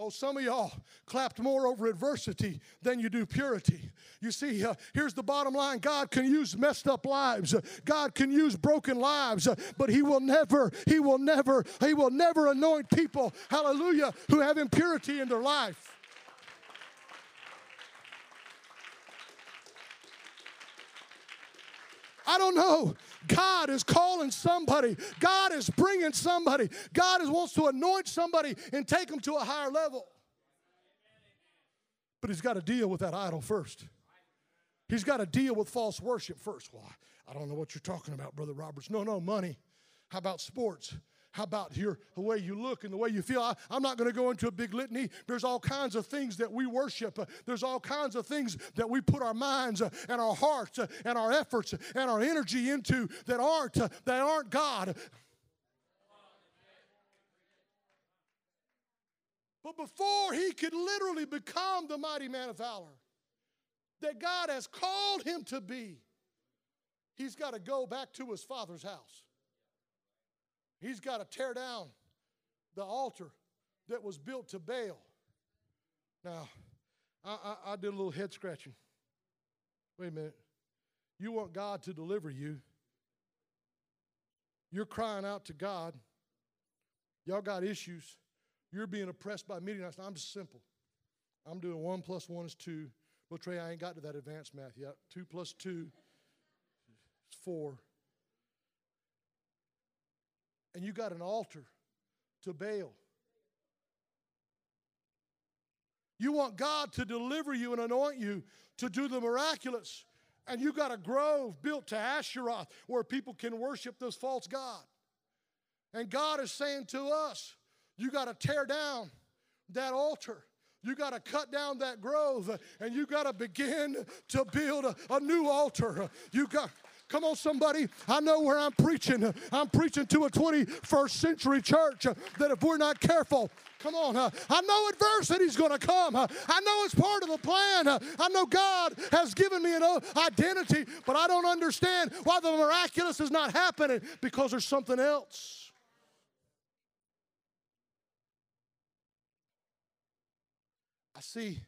[SPEAKER 1] Oh, some of y'all clapped more over adversity than you do purity. You see, uh, here's the bottom line God can use messed up lives, God can use broken lives, but He will never, He will never, He will never anoint people, hallelujah, who have impurity in their life. I don't know. God is calling somebody. God is bringing somebody. God is, wants to anoint somebody and take them to a higher level. But he's got to deal with that idol first. He's got to deal with false worship first. Well, I don't know what you're talking about, Brother Roberts. No, no, money. How about sports? How about your the way you look and the way you feel? I, am not going to go into a big litany. There's all kinds of things that we worship. There's all kinds of things that we put our minds and our hearts and our efforts and our energy into that aren't that aren't God. But before he could literally become the mighty man of valor that God has called him to be, he's got to go back to his father's house. He's got to tear down the altar that was built to Baal. Now, I, I, I did a little head scratching. Wait a minute. You want God to deliver you. You're crying out to God. Y'all got issues. You're being oppressed by Midianites. I'm just simple. I'm doing one plus one is two. Well, Trey, I ain't got to that advanced math yet. Two plus two is four. And you got an altar to Baal. You want God to deliver you and anoint you to do the miraculous. And you got a grove built to Asheroth where people can worship this false God. And God is saying to us, you got to tear down that altar. You got to cut down that grove and you got to begin to build a, a new altar. You got Come on, somebody. I know where I'm preaching. I'm preaching to a 21st century church that if we're not careful, come on, I know adversity's going to come. I know it's part of the plan. I know God has given me an identity, but I don't understand why the miraculous is not happening because there's something else. I see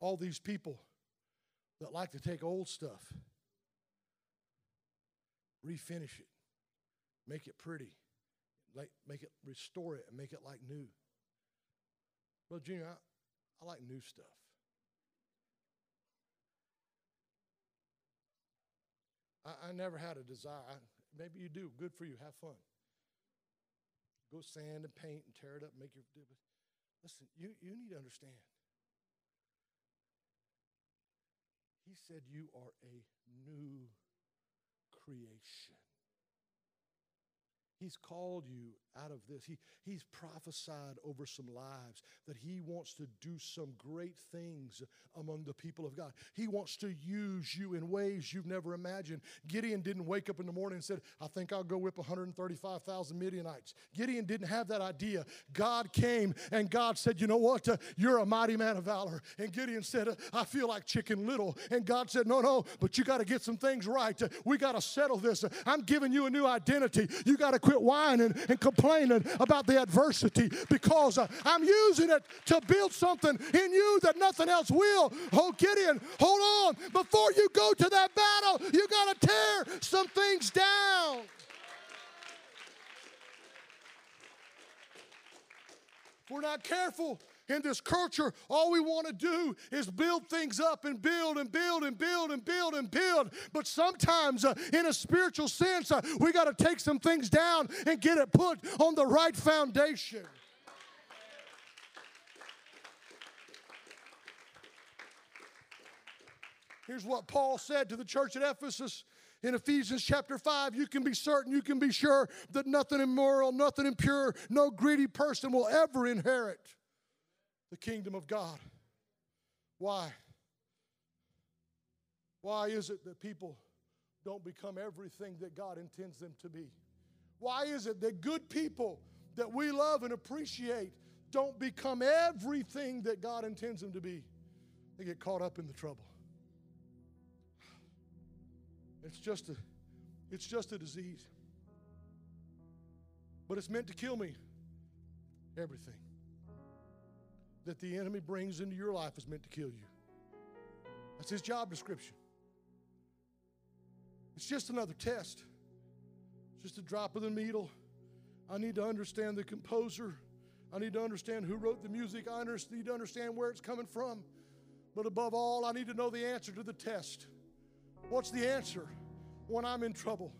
[SPEAKER 1] all these people that like to take old stuff refinish it, make it pretty, like make it restore it and make it like new. Well, Junior, I, I like new stuff. I, I never had a desire. I, maybe you do. Good for you. Have fun. Go sand and paint and tear it up, make your. Listen, you, you need to understand. He said you are a new creation. He's called you out of this. He, he's prophesied over some lives that he wants to do some great things among the people of God. He wants to use you in ways you've never imagined. Gideon didn't wake up in the morning and said, I think I'll go whip 135,000 Midianites. Gideon didn't have that idea. God came and God said, You know what? You're a mighty man of valor. And Gideon said, I feel like chicken little. And God said, No, no, but you got to get some things right. We got to settle this. I'm giving you a new identity. You got to quit whining and complaining about the adversity because uh, I'm using it to build something in you that nothing else will. Oh, Gideon, hold on. Before you go to that battle, you got to tear some things down. If we're not careful, in this culture, all we want to do is build things up and build and build and build and build and build. But sometimes, uh, in a spiritual sense, uh, we got to take some things down and get it put on the right foundation. Here's what Paul said to the church at Ephesus in Ephesians chapter 5, you can be certain, you can be sure that nothing immoral, nothing impure, no greedy person will ever inherit the kingdom of God. Why? Why is it that people don't become everything that God intends them to be? Why is it that good people that we love and appreciate don't become everything that God intends them to be? They get caught up in the trouble. It's just a it's just a disease. But it's meant to kill me. Everything that the enemy brings into your life is meant to kill you. That's his job description. It's just another test, just a drop of the needle. I need to understand the composer. I need to understand who wrote the music. I need to understand where it's coming from. But above all, I need to know the answer to the test. What's the answer when I'm in trouble?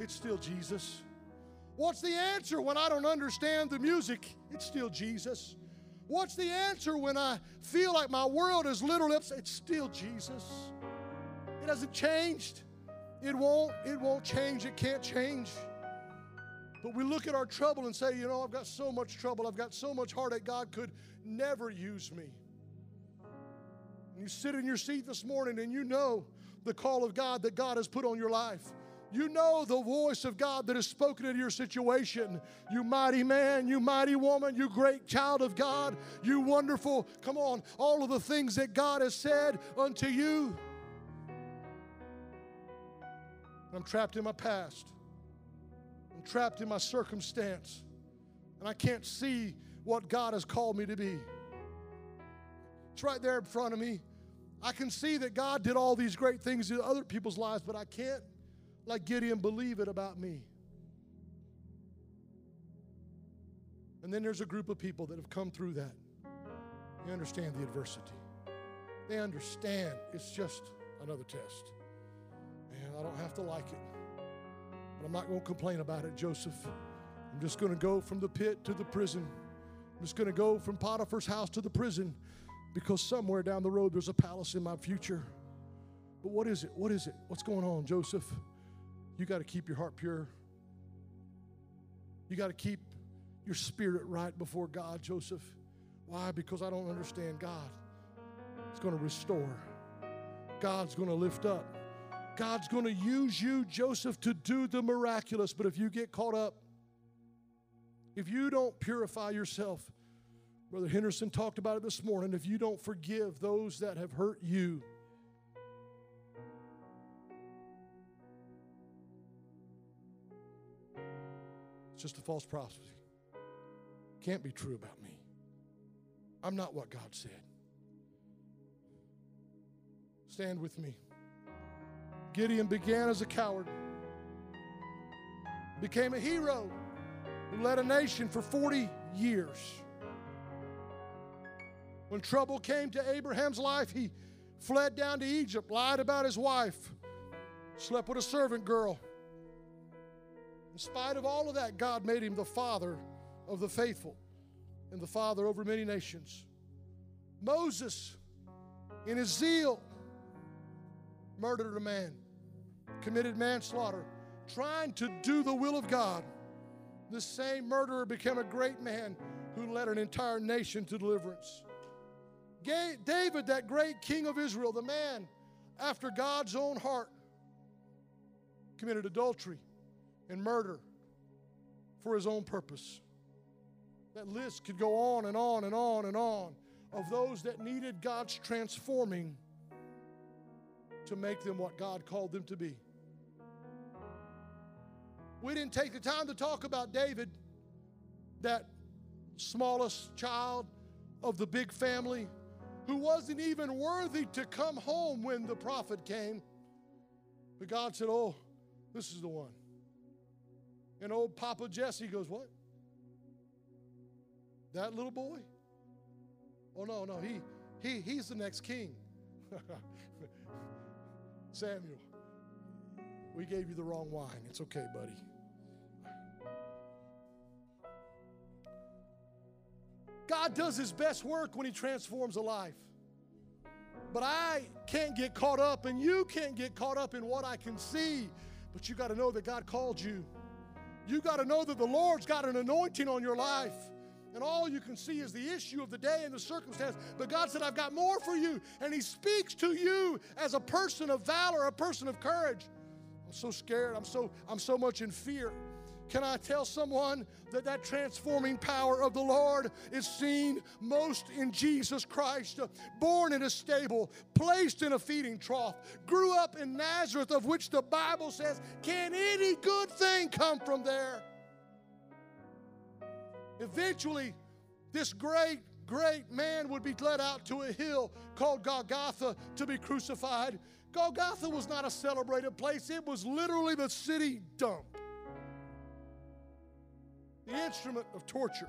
[SPEAKER 1] It's still Jesus. What's the answer when I don't understand the music? It's still Jesus. What's the answer when I feel like my world is literally upside? It's still Jesus. It hasn't changed. It won't, it won't change. It can't change. But we look at our trouble and say, you know, I've got so much trouble. I've got so much heartache. God could never use me. And you sit in your seat this morning and you know the call of God that God has put on your life. You know the voice of God that has spoken into your situation. You mighty man, you mighty woman, you great child of God, you wonderful, come on, all of the things that God has said unto you. I'm trapped in my past. I'm trapped in my circumstance. And I can't see what God has called me to be. It's right there in front of me. I can see that God did all these great things in other people's lives, but I can't like Gideon, believe it about me. And then there's a group of people that have come through that. They understand the adversity. They understand it's just another test. And I don't have to like it. But I'm not going to complain about it, Joseph. I'm just going to go from the pit to the prison. I'm just going to go from Potiphar's house to the prison because somewhere down the road there's a palace in my future. But what is it? What is it? What's going on, Joseph? You got to keep your heart pure. You got to keep your spirit right before God, Joseph. Why? Because I don't understand God. It's going to restore. God's going to lift up. God's going to use you, Joseph, to do the miraculous. But if you get caught up, if you don't purify yourself, Brother Henderson talked about it this morning, if you don't forgive those that have hurt you, just a false prophecy. Can't be true about me. I'm not what God said. Stand with me. Gideon began as a coward, became a hero who led a nation for 40 years. When trouble came to Abraham's life, he fled down to Egypt, lied about his wife, slept with a servant girl. In spite of all of that, God made him the father of the faithful and the father over many nations. Moses, in his zeal, murdered a man, committed manslaughter, trying to do the will of God. This same murderer became a great man who led an entire nation to deliverance. David, that great king of Israel, the man after God's own heart, committed adultery and murder for his own purpose. That list could go on and on and on and on of those that needed God's transforming to make them what God called them to be. We didn't take the time to talk about David, that smallest child of the big family who wasn't even worthy to come home when the prophet came. But God said, Oh, this is the one. And old Papa Jesse goes, What? That little boy? Oh no, no, he he he's the next king. Samuel, we gave you the wrong wine. It's okay, buddy. God does his best work when he transforms a life. But I can't get caught up, and you can't get caught up in what I can see. But you got to know that God called you. You got to know that the Lord's got an anointing on your life. And all you can see is the issue of the day and the circumstance. But God said, I've got more for you. And He speaks to you as a person of valor, a person of courage. I'm so scared. I'm so, I'm so much in fear. Can I tell someone that that transforming power of the Lord is seen most in Jesus Christ? Born in a stable, placed in a feeding trough, grew up in Nazareth, of which the Bible says, Can any good thing come from there? Eventually, this great, great man would be led out to a hill called Golgotha to be crucified. Golgotha was not a celebrated place, it was literally the city dump the instrument of torture.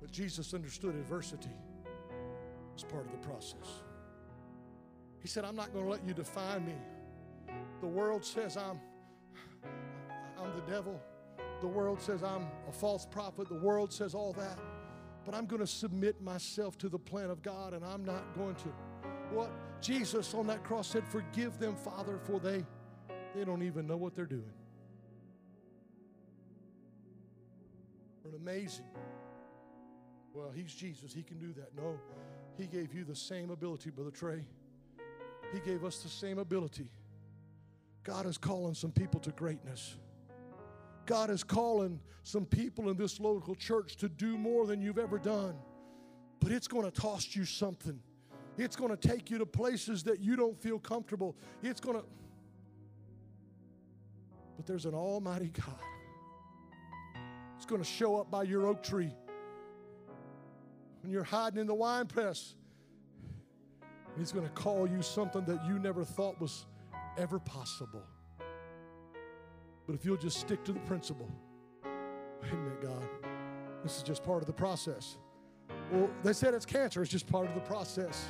[SPEAKER 1] But Jesus understood adversity as part of the process. He said, I'm not going to let you define me. The world says I'm, I'm the devil. The world says I'm a false prophet. The world says all that. But I'm going to submit myself to the plan of God and I'm not going to what Jesus on that cross said, Forgive them, Father, for they, they don't even know what they're doing. An amazing. Well, he's Jesus. He can do that. No, he gave you the same ability, Brother Trey. He gave us the same ability. God is calling some people to greatness. God is calling some people in this local church to do more than you've ever done. But it's going to cost you something. It's going to take you to places that you don't feel comfortable. It's going to. But there's an Almighty God. It's going to show up by your oak tree when you're hiding in the wine press. He's going to call you something that you never thought was ever possible. But if you'll just stick to the principle, amen, God, this is just part of the process. Well, they said it's cancer, it's just part of the process.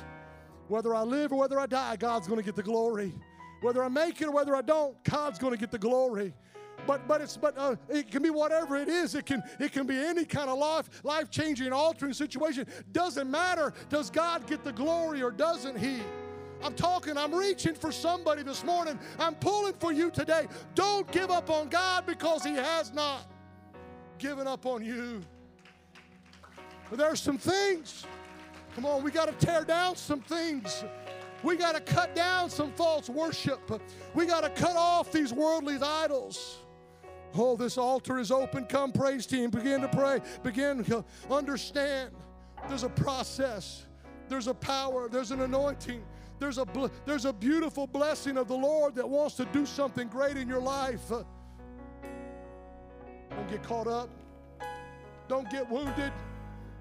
[SPEAKER 1] Whether I live or whether I die, God's going to get the glory. Whether I make it or whether I don't, God's going to get the glory. But but it's but uh, it can be whatever it is. It can it can be any kind of life life changing, altering situation. Doesn't matter. Does God get the glory or doesn't He? I'm talking, I'm reaching for somebody this morning. I'm pulling for you today. Don't give up on God because He has not given up on you. But there's some things. Come on, we got to tear down some things. We got to cut down some false worship. We got to cut off these worldly idols. Oh, this altar is open. Come, praise team. Begin to pray. Begin to understand. There's a process. There's a power. There's an anointing. There's a there's a beautiful blessing of the Lord that wants to do something great in your life. Don't get caught up. Don't get wounded.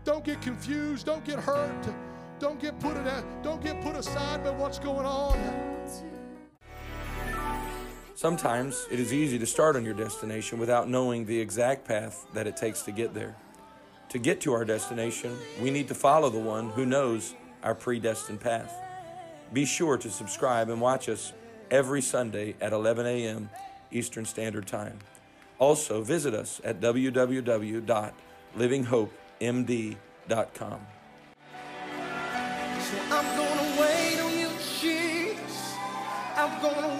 [SPEAKER 1] Don't get confused. Don't get hurt. Don't get put in, don't get put aside by what's going on.
[SPEAKER 2] Sometimes it is easy to start on your destination without knowing the exact path that it takes to get there. To get to our destination, we need to follow the one who knows our predestined path. Be sure to subscribe and watch us every Sunday at 11 a.m. Eastern Standard Time. Also, visit us at www.livinghopemd.com.
[SPEAKER 3] So I'm gonna wait on you, Jesus. I'm gonna